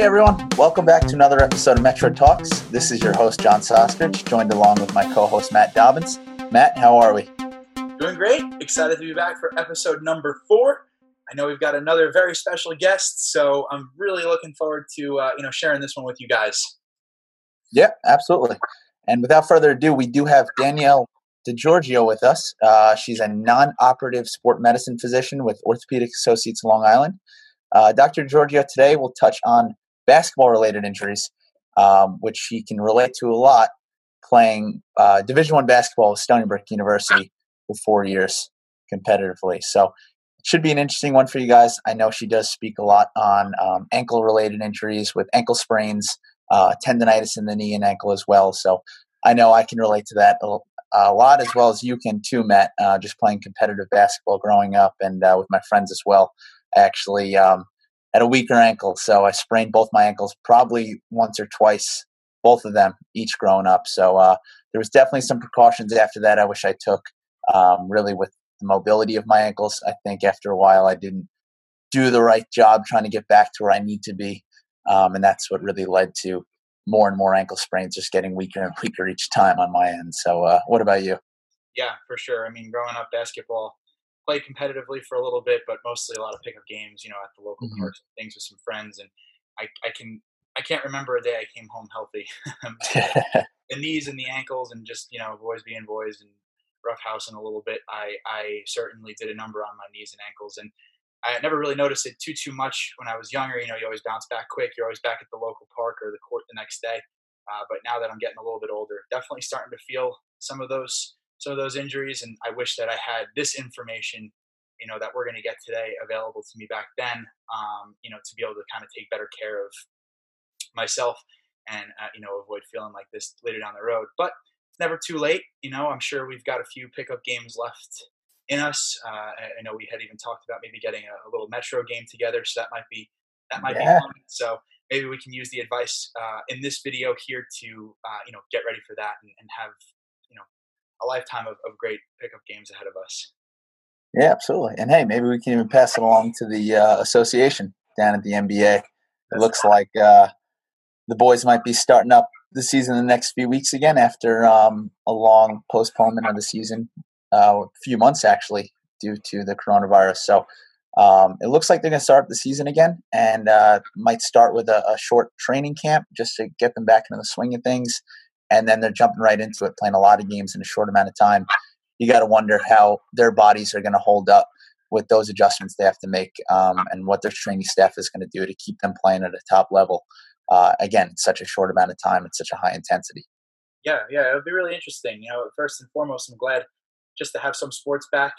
Hey everyone, welcome back to another episode of Metro Talks. This is your host, John Soskridge, joined along with my co host, Matt Dobbins. Matt, how are we? Doing great. Excited to be back for episode number four. I know we've got another very special guest, so I'm really looking forward to uh, you know sharing this one with you guys. Yeah, absolutely. And without further ado, we do have Danielle DiGiorgio with us. Uh, she's a non-operative sport medicine physician with Orthopedic Associates Long Island. Uh, Dr. Giorgio today will touch on basketball related injuries, um, which he can relate to a lot playing uh, Division One basketball with Stony Brook University for four years competitively. So it should be an interesting one for you guys. I know she does speak a lot on um, ankle related injuries with ankle sprains, uh, tendonitis in the knee and ankle as well. So I know I can relate to that a, a lot as well as you can too, Matt. Uh, just playing competitive basketball growing up and uh, with my friends as well. Actually, um, at a weaker ankle. So I sprained both my ankles probably once or twice, both of them, each growing up. So uh, there was definitely some precautions after that I wish I took, um, really with the mobility of my ankles. I think after a while I didn't do the right job trying to get back to where I need to be. Um, and that's what really led to more and more ankle sprains, just getting weaker and weaker each time on my end. So, uh, what about you? Yeah, for sure. I mean, growing up basketball, played competitively for a little bit, but mostly a lot of pickup games, you know, at the local mm-hmm. parks and things with some friends. And I, I can I can't remember a day I came home healthy. the knees and the ankles and just, you know, boys being boys and roughhousing a little bit. I, I certainly did a number on my knees and ankles and I never really noticed it too too much when I was younger. You know, you always bounce back quick. You're always back at the local park or the court the next day. Uh, but now that I'm getting a little bit older, definitely starting to feel some of those some of those injuries. And I wish that I had this information, you know, that we're going to get today available to me back then, um, you know, to be able to kind of take better care of myself and, uh, you know, avoid feeling like this later down the road. But it's never too late. You know, I'm sure we've got a few pickup games left in us. Uh, I know we had even talked about maybe getting a, a, little metro game together. So that might be, that might yeah. be fun. So maybe we can use the advice uh, in this video here to, uh, you know, get ready for that and, and have a lifetime of, of great pickup games ahead of us. Yeah, absolutely. And hey, maybe we can even pass it along to the uh, association down at the NBA. It That's looks like uh, the boys might be starting up the season in the next few weeks again after um, a long postponement of the season, uh, a few months actually, due to the coronavirus. So um, it looks like they're going to start the season again and uh, might start with a, a, short training camp just to get them back into the swing of things and then they're jumping right into it, playing a lot of games in a short amount of time. You got to wonder how their bodies are going to hold up with those adjustments they have to make, um, and what their training staff is going to do to keep them playing at a top level. Uh, again, such a short amount of time, it's such a high intensity. Yeah, yeah, it'll be really interesting. You know, first and foremost, I'm glad just to have some sports back.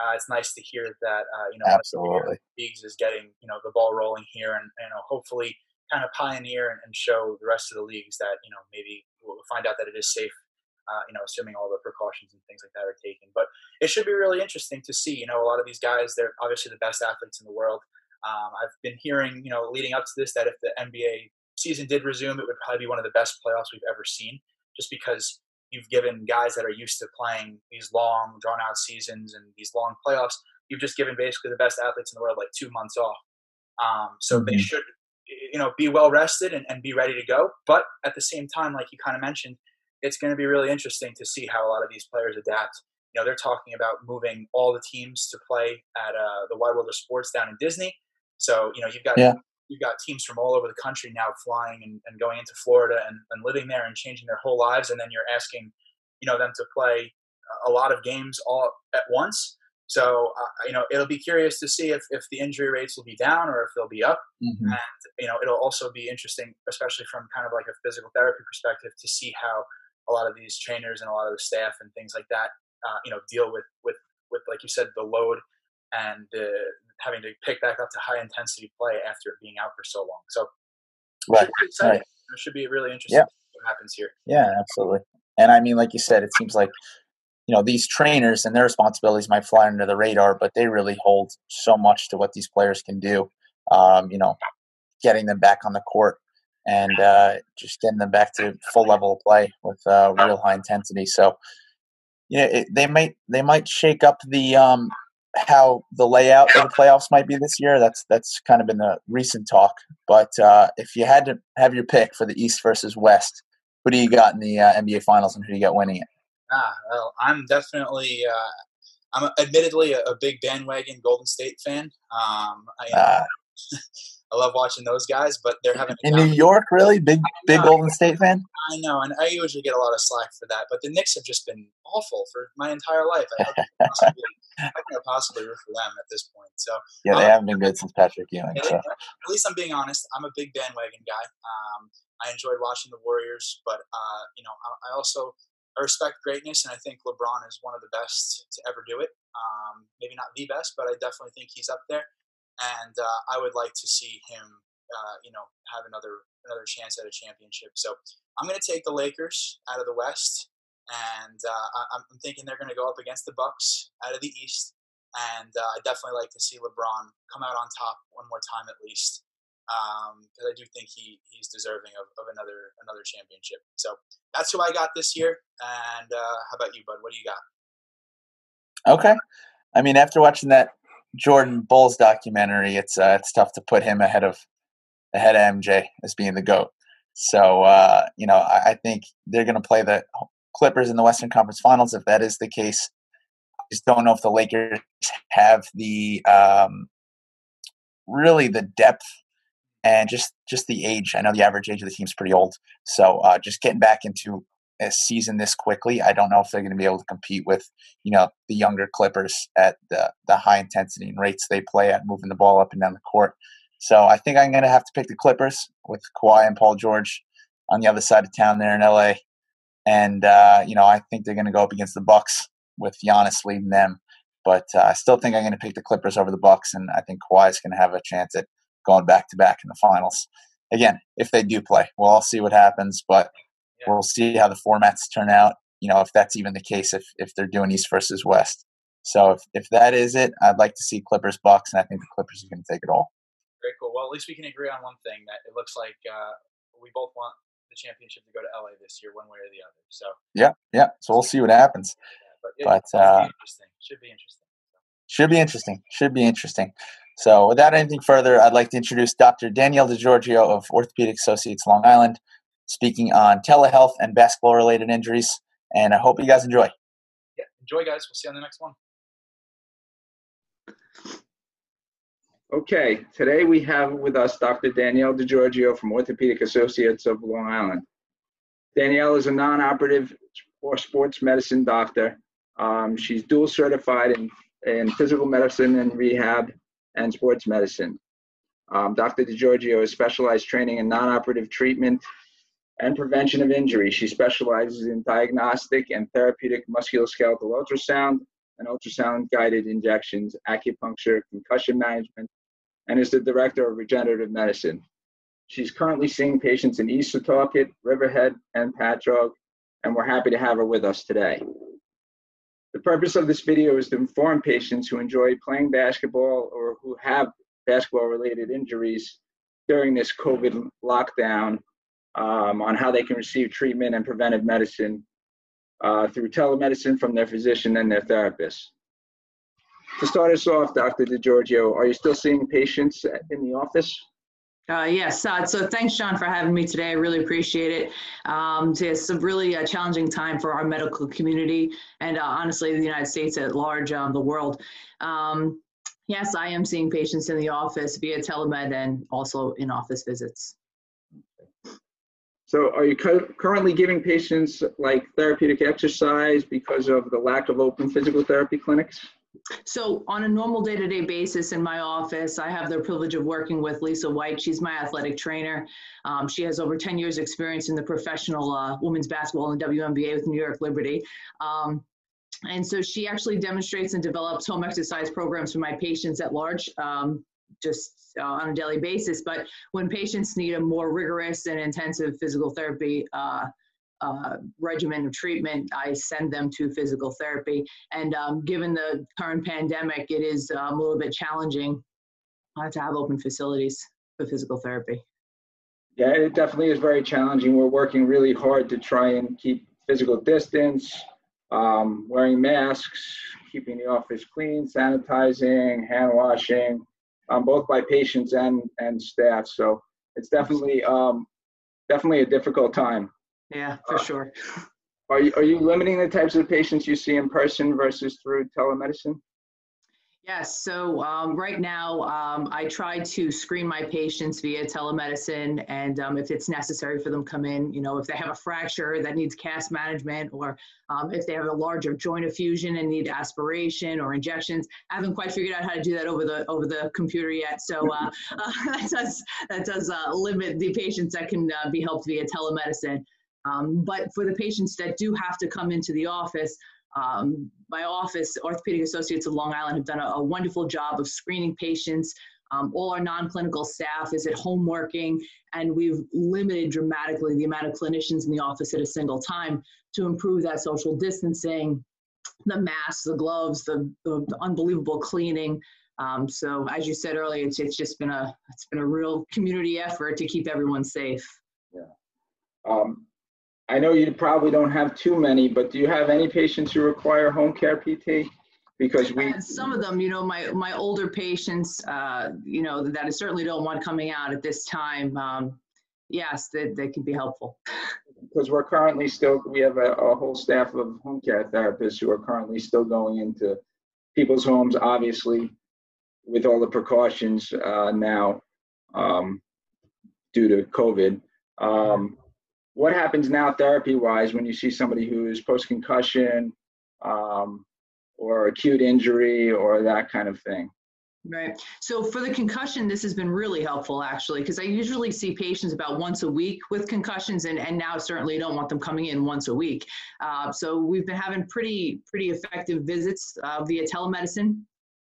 Uh, it's nice to hear that uh, you know absolutely leagues is getting you know the ball rolling here, and you know hopefully kind of pioneer and, and show the rest of the leagues that you know maybe we'll find out that it is safe. Uh, you know, assuming all the precautions and things like that are taken. But it should be really interesting to see. You know, a lot of these guys, they're obviously the best athletes in the world. Um, I've been hearing, you know, leading up to this, that if the NBA season did resume, it would probably be one of the best playoffs we've ever seen, just because you've given guys that are used to playing these long, drawn out seasons and these long playoffs, you've just given basically the best athletes in the world like two months off. Um, so mm-hmm. they should you know be well rested and, and be ready to go. But at the same time like you kind of mentioned it's going to be really interesting to see how a lot of these players adapt. You know they're talking about moving all the teams to play at uh, the wide world of sports down in disney. So you know you've got yeah. you've got teams from all over the country now flying and, and going into florida and, and living there and changing their whole lives and then you're asking you know them to play a lot of games all at once so uh, you know it'll be curious to see if, if the injury rates will be down or if they'll be up, mm-hmm. and you know it'll also be interesting, especially from kind of like a physical therapy perspective, to see how a lot of these trainers and a lot of the staff and things like that, uh, you know, deal with with with like you said the load and the having to pick back up to high intensity play after being out for so long. So right, right. it should be really interesting yeah. what happens here. Yeah, absolutely. And I mean, like you said, it seems like you know these trainers and their responsibilities might fly under the radar, but they really hold so much to what these players can do. Um, you know, getting them back on the court and uh, just getting them back to full level of play with uh, real high intensity. So, yeah, it, they might they might shake up the um, how the layout of the playoffs might be this year. That's that's kind of been the recent talk. But uh, if you had to have your pick for the East versus West, who do you got in the uh, NBA Finals, and who do you got winning it? Ah, well, I'm definitely. Uh, I'm admittedly a, a, big bandwagon Golden State fan. Um, I, uh, I love watching those guys, but they're having in New York. Really big, big Golden State fan. I know, and I usually get a lot of slack for that. But the Knicks have just been awful for my entire life. I, possibly, I can't possibly root for them at this point. So yeah, they um, haven't been good since Patrick Ewing. So. At least I'm being honest. I'm a big bandwagon guy. Um, I enjoyed watching the Warriors, but uh, you know, I, I also I respect greatness, and I think LeBron is one of the best to ever do it. Um, maybe not the best, but I definitely think he's up there. And uh, I would like to see him, uh, you know, have another another chance at a championship. So I'm going to take the Lakers out of the West, and uh, I'm thinking they're going to go up against the Bucks out of the East. And uh, I definitely like to see LeBron come out on top one more time at least because um, I do think he he's deserving of, of another another championship. So that's who I got this year. And uh, how about you, bud? What do you got? Okay, I mean, after watching that Jordan Bulls documentary, it's uh, it's tough to put him ahead of ahead of MJ as being the goat. So uh, you know, I, I think they're going to play the Clippers in the Western Conference Finals. If that is the case, I just don't know if the Lakers have the um, really the depth and just just the age. I know the average age of the team is pretty old, so uh, just getting back into a season this quickly, I don't know if they're going to be able to compete with you know the younger Clippers at the the high intensity and rates they play at, moving the ball up and down the court. So I think I'm going to have to pick the Clippers with Kawhi and Paul George on the other side of town there in LA, and uh, you know I think they're going to go up against the Bucks with Giannis leading them. But uh, I still think I'm going to pick the Clippers over the Bucks, and I think Kawhi is going to have a chance at going back to back in the finals. Again, if they do play, we'll all see what happens, but yeah. we'll see how the formats turn out. You know, if that's even the case, if if they're doing East versus West. So if, if that is it, I'd like to see Clippers Bucks, and I think the Clippers are going to take it all. Very cool. Well, at least we can agree on one thing that it looks like uh, we both want the championship to go to LA this year, one way or the other. So yeah, yeah. So we'll see what happens. Yeah, but, it, but uh, interesting. Should be interesting. Should be interesting. Should be interesting. So, without anything further, I'd like to introduce Dr. Danielle DiGiorgio of Orthopedic Associates Long Island, speaking on telehealth and basketball related injuries. And I hope you guys enjoy. Yeah, enjoy, guys. We'll see you on the next one. Okay, today we have with us Dr. Danielle DiGiorgio from Orthopedic Associates of Long Island. Danielle is a non operative or sports medicine doctor. Um, she's dual certified in, in physical medicine and rehab and sports medicine. Um, Dr. DiGiorgio has specialized training in non-operative treatment and prevention of injury. She specializes in diagnostic and therapeutic musculoskeletal ultrasound and ultrasound-guided injections, acupuncture, concussion management, and is the director of regenerative medicine. She's currently seeing patients in East Setauket, Riverhead, and Patchogue, and we're happy to have her with us today. The purpose of this video is to inform patients who enjoy playing basketball or who have basketball related injuries during this COVID lockdown um, on how they can receive treatment and preventive medicine uh, through telemedicine from their physician and their therapist. To start us off, Dr. DiGiorgio, are you still seeing patients in the office? Uh, yes, uh, so thanks, John, for having me today. I really appreciate it. Um, it's a really uh, challenging time for our medical community and uh, honestly, the United States at large, um, the world. Um, yes, I am seeing patients in the office via telemed and also in office visits. So, are you cu- currently giving patients like therapeutic exercise because of the lack of open physical therapy clinics? So on a normal day-to-day basis in my office, I have the privilege of working with Lisa White. She's my athletic trainer. Um, she has over 10 years experience in the professional uh, women's basketball and WNBA with New York Liberty. Um, and so she actually demonstrates and develops home exercise programs for my patients at large, um, just uh, on a daily basis. But when patients need a more rigorous and intensive physical therapy uh, uh, regimen of treatment, I send them to physical therapy. And um, given the current pandemic, it is um, a little bit challenging uh, to have open facilities for physical therapy. Yeah, it definitely is very challenging. We're working really hard to try and keep physical distance, um, wearing masks, keeping the office clean, sanitizing, hand washing, um, both by patients and and staff. So it's definitely um, definitely a difficult time. Yeah, for uh, sure. Are you, are you limiting the types of patients you see in person versus through telemedicine? Yes. So um, right now, um, I try to screen my patients via telemedicine, and um, if it's necessary for them to come in, you know, if they have a fracture that needs cast management, or um, if they have a larger joint effusion and need aspiration or injections, I haven't quite figured out how to do that over the over the computer yet. So uh, uh, that does that does uh, limit the patients that can uh, be helped via telemedicine. Um, but for the patients that do have to come into the office, um, my office, Orthopedic Associates of Long Island, have done a, a wonderful job of screening patients. Um, all our non-clinical staff is at home working, and we've limited dramatically the amount of clinicians in the office at a single time to improve that social distancing, the masks, the gloves, the, the, the unbelievable cleaning. Um, so, as you said earlier, it's, it's just been a it's been a real community effort to keep everyone safe. Yeah. Um, I know you probably don't have too many, but do you have any patients who require home care PT? Because we and some of them, you know, my my older patients, uh, you know, that I certainly don't want coming out at this time. Um, yes, they, they can be helpful. Because we're currently still, we have a, a whole staff of home care therapists who are currently still going into people's homes, obviously, with all the precautions uh, now um, due to COVID. Um, what happens now therapy wise when you see somebody who is post concussion um, or acute injury or that kind of thing? Right. So for the concussion, this has been really helpful actually, because I usually see patients about once a week with concussions, and, and now certainly don't want them coming in once a week. Uh, so we've been having pretty pretty effective visits uh, via telemedicine,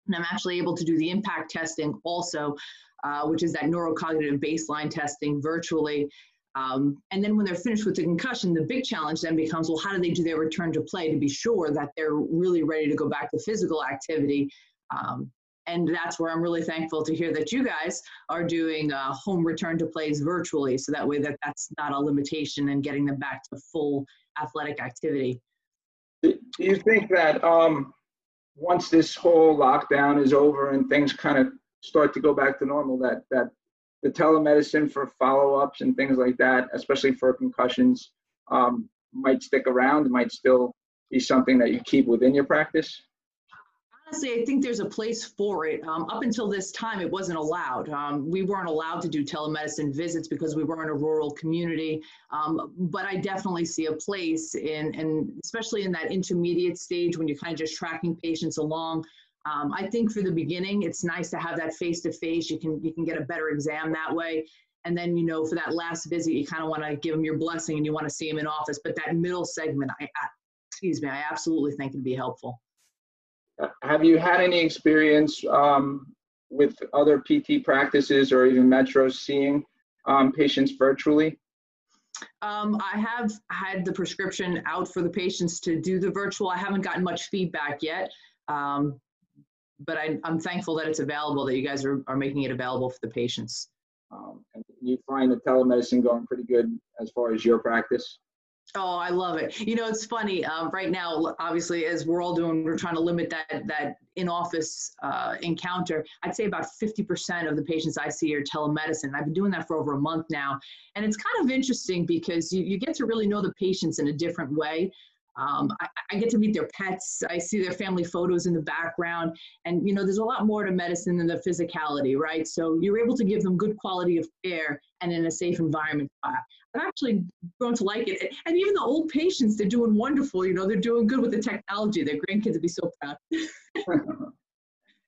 and I'm actually able to do the impact testing also, uh, which is that neurocognitive baseline testing virtually. Um, and then when they're finished with the concussion, the big challenge then becomes well, how do they do their return to play to be sure that they're really ready to go back to physical activity? Um, and that's where I'm really thankful to hear that you guys are doing uh, home return to plays virtually, so that way that that's not a limitation and getting them back to full athletic activity. Do you think that um, once this whole lockdown is over and things kind of start to go back to normal, that that the telemedicine for follow-ups and things like that, especially for concussions, um, might stick around, might still be something that you keep within your practice? Honestly, I think there's a place for it. Um, up until this time, it wasn't allowed. Um, we weren't allowed to do telemedicine visits because we were in a rural community. Um, but I definitely see a place in, and especially in that intermediate stage when you're kind of just tracking patients along. Um, I think for the beginning, it's nice to have that face to face. You can you can get a better exam that way. And then you know for that last visit, you kind of want to give them your blessing and you want to see them in office. But that middle segment, I, I excuse me, I absolutely think it'd be helpful. Uh, have you had any experience um, with other PT practices or even metros seeing um, patients virtually? Um, I have had the prescription out for the patients to do the virtual. I haven't gotten much feedback yet. Um, but I, am thankful that it's available, that you guys are, are making it available for the patients. Um, and you find the telemedicine going pretty good as far as your practice? Oh, I love it. You know, it's funny. Um, right now, obviously, as we're all doing, we're trying to limit that that in-office uh, encounter. I'd say about 50% of the patients I see are telemedicine. I've been doing that for over a month now, and it's kind of interesting because you, you get to really know the patients in a different way. Um, I, I, get to meet their pets. I see their family photos in the background. And, you know, there's a lot more to medicine than the physicality, right? So you're able to give them good quality of care and in a safe environment. I've actually grown to like it. And even the old patients, they're doing wonderful. You know, they're doing good with the technology. Their grandkids would be so proud.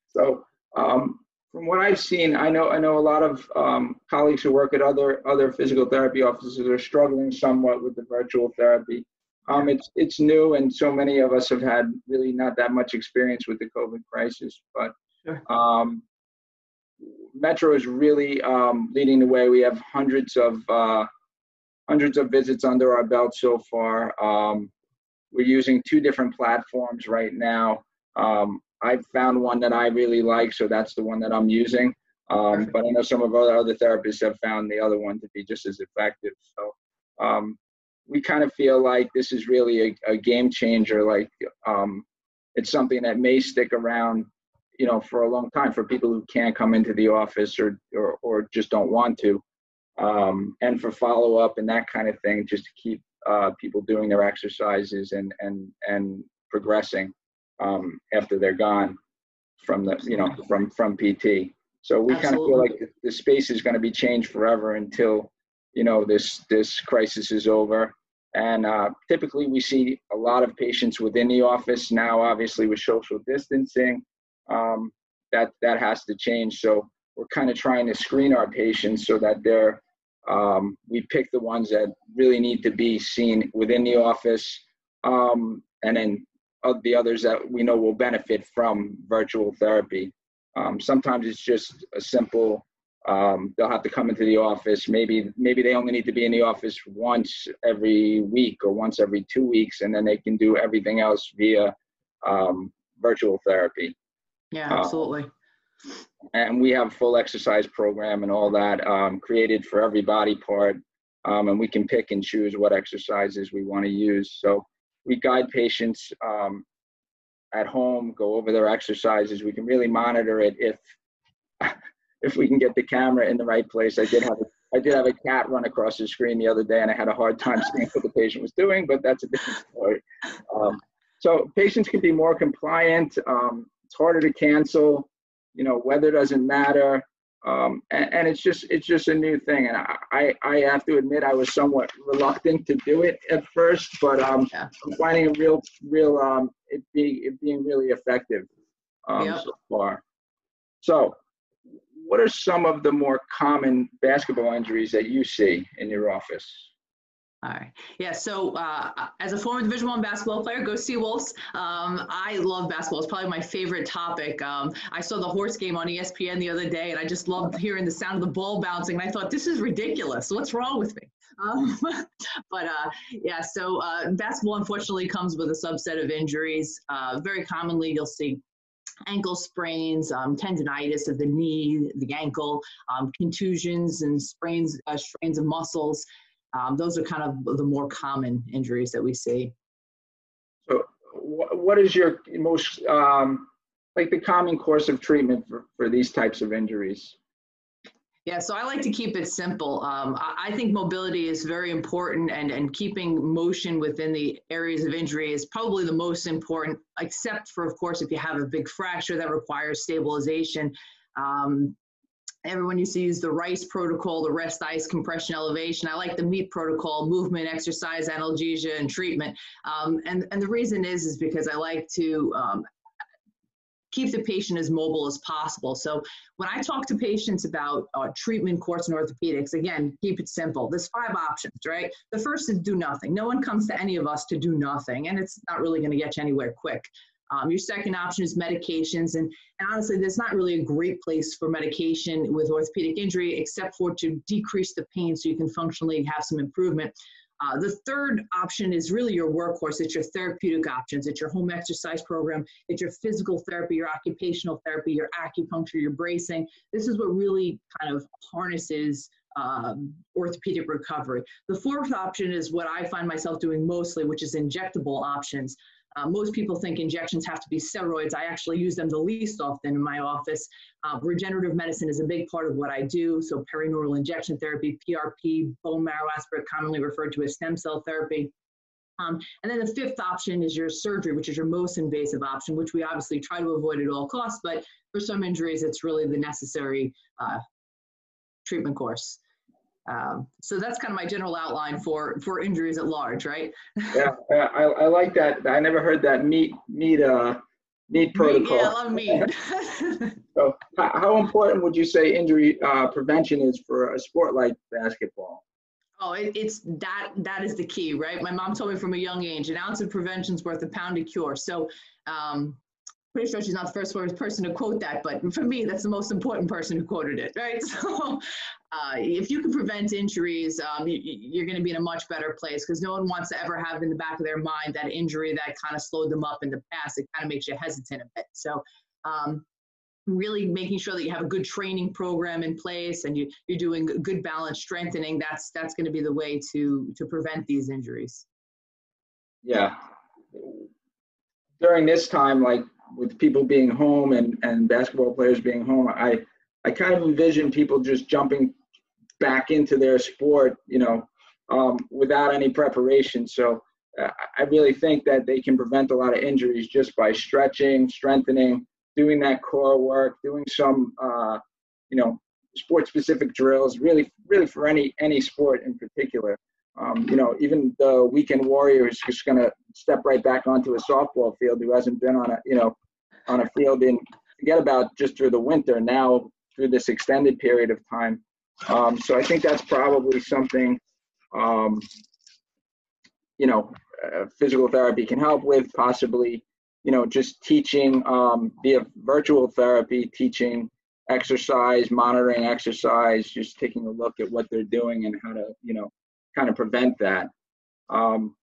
so, um, from what I've seen, I know I know a lot of um, colleagues who work at other other physical therapy offices are struggling somewhat with the virtual therapy. Um, it's it's new, and so many of us have had really not that much experience with the COVID crisis. But um, Metro is really um, leading the way. We have hundreds of uh, hundreds of visits under our belt so far. Um, we're using two different platforms right now. Um, I've found one that I really like, so that's the one that I'm using. Um, but I know some of our other therapists have found the other one to be just as effective. So we kind of feel like this is really a, a game changer. Like um, it's something that may stick around, you know, for a long time for people who can't come into the office or or, or just don't want to, um, and for follow up and that kind of thing, just to keep uh, people doing their exercises and and and progressing um, after they're gone from the you know from from PT. So we kind of feel like the space is going to be changed forever until you know this this crisis is over. And uh, typically we see a lot of patients within the office now. Obviously with social distancing, um, that that has to change. So we're kind of trying to screen our patients so that they're um, we pick the ones that really need to be seen within the office, um, and then of the others that we know will benefit from virtual therapy. Um, sometimes it's just a simple. Um, they'll have to come into the office. Maybe maybe they only need to be in the office once every week or once every two weeks, and then they can do everything else via um, virtual therapy. Yeah, uh, absolutely. Uh, and we have a full exercise program and all that um, created for every body part, um, and we can pick and choose what exercises we want to use. So we guide patients um, at home, go over their exercises. We can really monitor it if if we can get the camera in the right place. I did have a, I did have a cat run across the screen the other day, and I had a hard time seeing what the patient was doing, but that's a different story. Um, so patients can be more compliant. Um, it's harder to cancel. You know, weather doesn't matter um, and, and, it's just it's just a new thing and I, I I have to admit i was somewhat reluctant to do it at first but um, yeah. i'm finding a real real um, it being it being really effective um, yep. so far so what are some of the more common basketball injuries that you see in your office all right. Yeah. So, uh, as a former Division One basketball player, go Seawolves. Um, I love basketball. It's probably my favorite topic. Um, I saw the horse game on ESPN the other day, and I just loved hearing the sound of the ball bouncing. And I thought, this is ridiculous. What's wrong with me? Um, but uh, yeah. So, uh, basketball unfortunately comes with a subset of injuries. Uh, very commonly, you'll see ankle sprains, um, tendonitis of the knee, the ankle, um, contusions and sprains, uh, strains of muscles. Um, those are kind of the more common injuries that we see. So, what is your most um, like the common course of treatment for, for these types of injuries? Yeah, so I like to keep it simple. Um, I, I, think mobility is very important, and, and keeping motion within the areas of injury is probably the most important, except for, of course, if you have a big fracture that requires stabilization. Um, everyone used to use the RICE protocol, the rest, ice, compression, elevation. I like the MEAT protocol, movement, exercise, analgesia, and treatment. Um, and, and the reason is, is because I like to um, keep the patient as mobile as possible. So when I talk to patients about uh, treatment course in orthopedics, again, keep it simple. There's five options, right? The first is do nothing. No one comes to any of us to do nothing, and it's not really going to get you anywhere quick. Um, your second option is medications. And, and honestly, there's not really a great place for medication with orthopedic injury except for to decrease the pain so you can functionally have some improvement. Uh, the third option is really your workhorse. It's your therapeutic options. It's your home exercise program. It's your physical therapy, your occupational therapy, your acupuncture, your bracing. This is what really kind of harnesses um, orthopedic recovery. The fourth option is what I find myself doing mostly, which is injectable options. Uh, most people think injections have to be steroids. I actually use them the least often in my office. Uh, regenerative medicine is a big part of what I do. So perineural injection therapy, PRP, bone marrow aspirate, commonly referred to as stem cell therapy. Um, and then the fifth option is your surgery, which is your most invasive option, which we obviously try to avoid at all costs. But for some injuries, it's really the necessary uh, treatment course. Um, so that's kind of my general outline for for injuries at large, right? yeah, I, I like that. I never heard that MEAT MEAT uh MEAT protocol. Yeah, I love MEAT. so, how important would you say injury uh, prevention is for a sport like basketball? Oh, it, it's that that is the key, right? My mom told me from a young age, an ounce of prevention is worth a pound of cure. So, um, pretty sure she's not the first person to quote that, but for me, that's the most important person who quoted it, right? So uh, if you can prevent injuries, um, you, are going to be in a much better place because no one wants to ever have in the back of their mind that injury that kind of slowed them up in the past. It kind of makes you hesitant a bit. So um, really making sure that you have a good training program in place and you, you're doing good balance strengthening that's that's going to be the way to to prevent these injuries yeah during this time like with people being home and and basketball players being home i i kind of envision people just jumping back into their sport you know um, without any preparation so uh, i really think that they can prevent a lot of injuries just by stretching strengthening doing that core work, doing some, uh, you know, sport specific drills, really, really for any, any sport in particular. Um, you know, even the weekend warrior is just going to step right back onto a softball field who hasn't been on a, you know, on a field in, forget about just through the winter, now through this extended period of time. Um, so I think that's probably something, um, you know, uh, physical therapy can help with, possibly you know, just teaching um, via virtual therapy, teaching exercise, monitoring exercise, just taking a look at what they're doing and how to, you know, kind of prevent that. Um,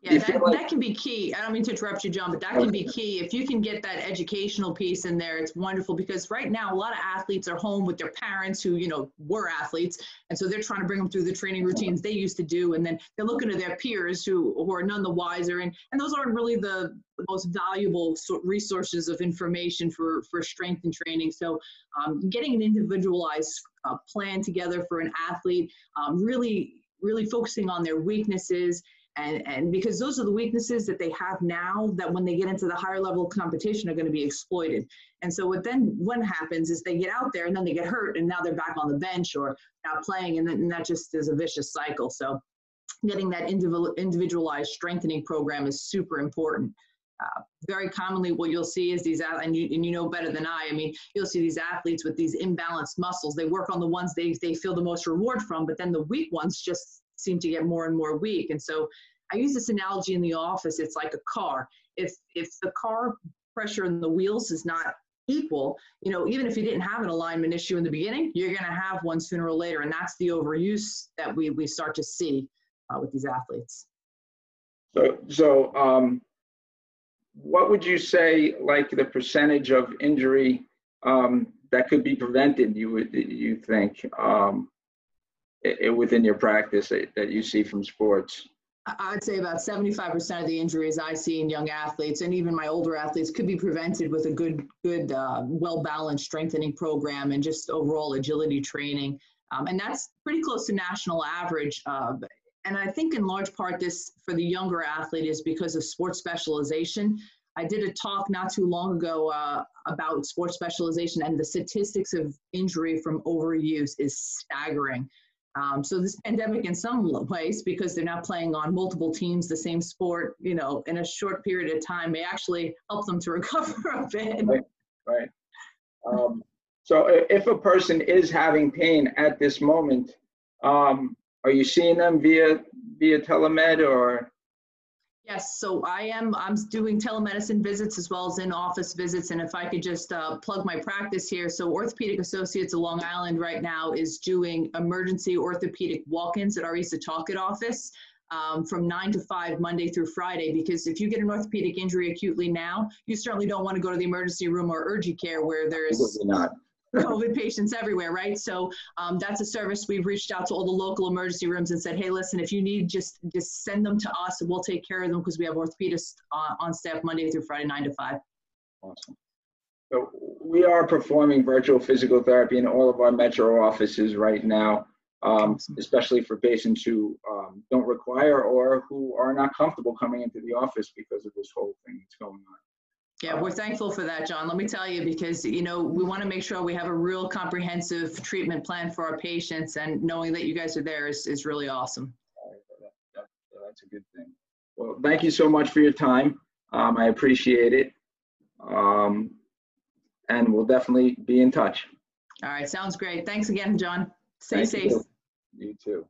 yeah, that, like, that can be key. I don't mean to interrupt you, John, but that can be key. If you can get that educational piece in there, it's wonderful because right now a lot of athletes are home with their parents who, you know, were athletes. And so they're trying to bring them through the training routines they used to do. And then they're looking to their peers who, who are none the wiser. And, and those aren't really the, the most valuable resources of information for, for strength and training. So um, getting an individualized uh, plan together for an athlete, um, really, really focusing on their weaknesses and, and because those are the weaknesses that they have now that when they get into the higher level competition are going to be exploited. And so what then what happens is they get out there and then they get hurt and now they're back on the bench or not playing and, then, and that just is a vicious cycle. So getting that individualized strengthening program is super important. Uh, very commonly what you'll see is these and you, and you know better than i i mean you'll see these athletes with these imbalanced muscles they work on the ones they, they feel the most reward from but then the weak ones just seem to get more and more weak. And so I use this analogy in the office. It's like a car. If if the car pressure in the wheels is not equal, you know, even if you didn't have an alignment issue in the beginning, you're going to have one sooner or later, and that's the overuse that we we start to see uh, with these athletes. So so um, what would you say like the percentage of injury um, that could be prevented? You would you think? Um, it, within your practice that, that you see from sports? I'd say about 75% of the injuries I see in young athletes and even my older athletes could be prevented with a good, good, uh, well balanced strengthening program and just overall agility training. Um, and that's pretty close to national average. Uh, and I think in large part this for the younger athlete is because of sports specialization. I did a talk not too long ago uh, about sports specialization and the statistics of injury from overuse is staggering. Um, so this pandemic, in some ways, because they're not playing on multiple teams, the same sport, you know, in a short period of time, may actually help them to recover a bit. Right. Right. Um, so if a person is having pain at this moment, um, are you seeing them via via telemed or? Yes, so I am. I'm doing telemedicine visits as well as in-office visits, and if I could just uh, plug my practice here, so Orthopedic Associates of Long Island right now is doing emergency orthopedic walk-ins at our East Setauket office um, from nine to five Monday through Friday. Because if you get an orthopedic injury acutely now, you certainly don't want to go to the emergency room or urgent care where there's not. COVID patients everywhere, right? So um, that's a service we've reached out to all the local emergency rooms and said, hey, listen, if you need, just just send them to us, and we'll take care of them because we have orthopedists on, on staff Monday through Friday, nine to five. Awesome. So we are performing virtual physical therapy in all of our metro offices right now, um, especially for patients who um, don't require or who are not comfortable coming into the office because of this whole thing that's going on. Yeah, we're thankful for that, John. Let me tell you, because you know we want to make sure we have a real comprehensive treatment plan for our patients, and knowing that you guys are there is, is really awesome. that's a good thing. Well, thank you so much for your time. Um, I appreciate it, um, and we'll definitely be in touch. All right, sounds great. Thanks again, John. Stay thank safe. You. you too.